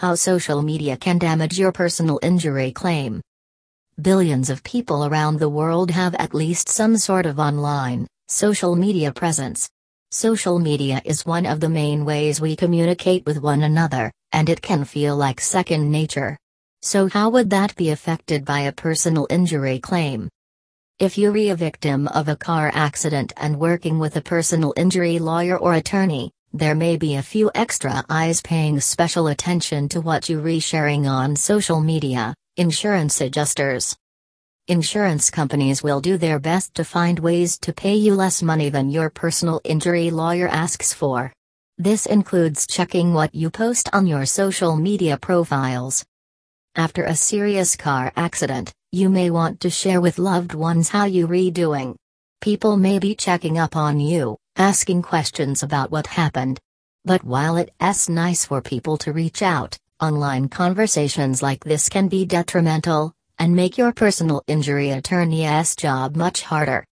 How social media can damage your personal injury claim. Billions of people around the world have at least some sort of online, social media presence. Social media is one of the main ways we communicate with one another, and it can feel like second nature. So, how would that be affected by a personal injury claim? If you're a victim of a car accident and working with a personal injury lawyer or attorney, there may be a few extra eyes paying special attention to what you're resharing on social media, insurance adjusters. Insurance companies will do their best to find ways to pay you less money than your personal injury lawyer asks for. This includes checking what you post on your social media profiles, after a serious car accident, you may want to share with loved ones how you are doing. People may be checking up on you, asking questions about what happened. But while it's nice for people to reach out, online conversations like this can be detrimental and make your personal injury attorney's job much harder.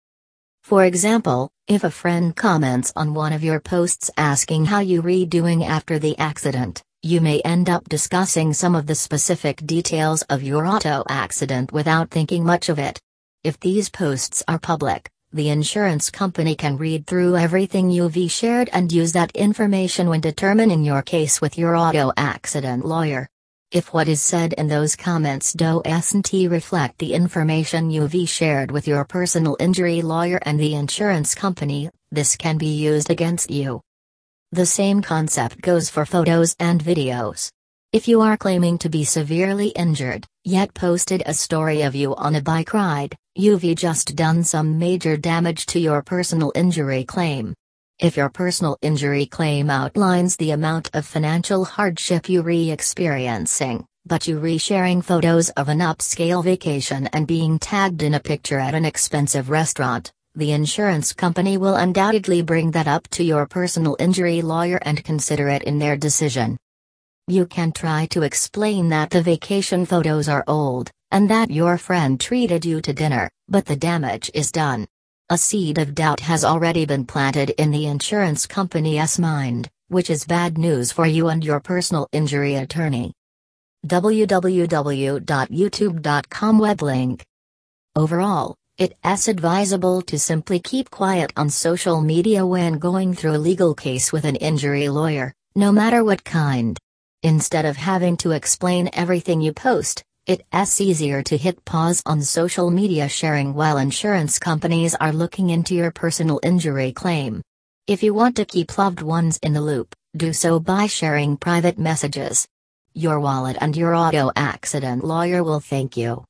For example, if a friend comments on one of your posts asking how you are doing after the accident, you may end up discussing some of the specific details of your auto accident without thinking much of it. If these posts are public, the insurance company can read through everything you've shared and use that information when determining your case with your auto accident lawyer. If what is said in those comments doesn't reflect the information you've shared with your personal injury lawyer and the insurance company, this can be used against you. The same concept goes for photos and videos. If you are claiming to be severely injured, yet posted a story of you on a bike ride, you've just done some major damage to your personal injury claim. If your personal injury claim outlines the amount of financial hardship you re experiencing, but you re sharing photos of an upscale vacation and being tagged in a picture at an expensive restaurant, the insurance company will undoubtedly bring that up to your personal injury lawyer and consider it in their decision. You can try to explain that the vacation photos are old, and that your friend treated you to dinner, but the damage is done. A seed of doubt has already been planted in the insurance company's mind, which is bad news for you and your personal injury attorney. www.youtube.com web link. Overall, it's advisable to simply keep quiet on social media when going through a legal case with an injury lawyer, no matter what kind. Instead of having to explain everything you post, it's easier to hit pause on social media sharing while insurance companies are looking into your personal injury claim. If you want to keep loved ones in the loop, do so by sharing private messages. Your wallet and your auto accident lawyer will thank you.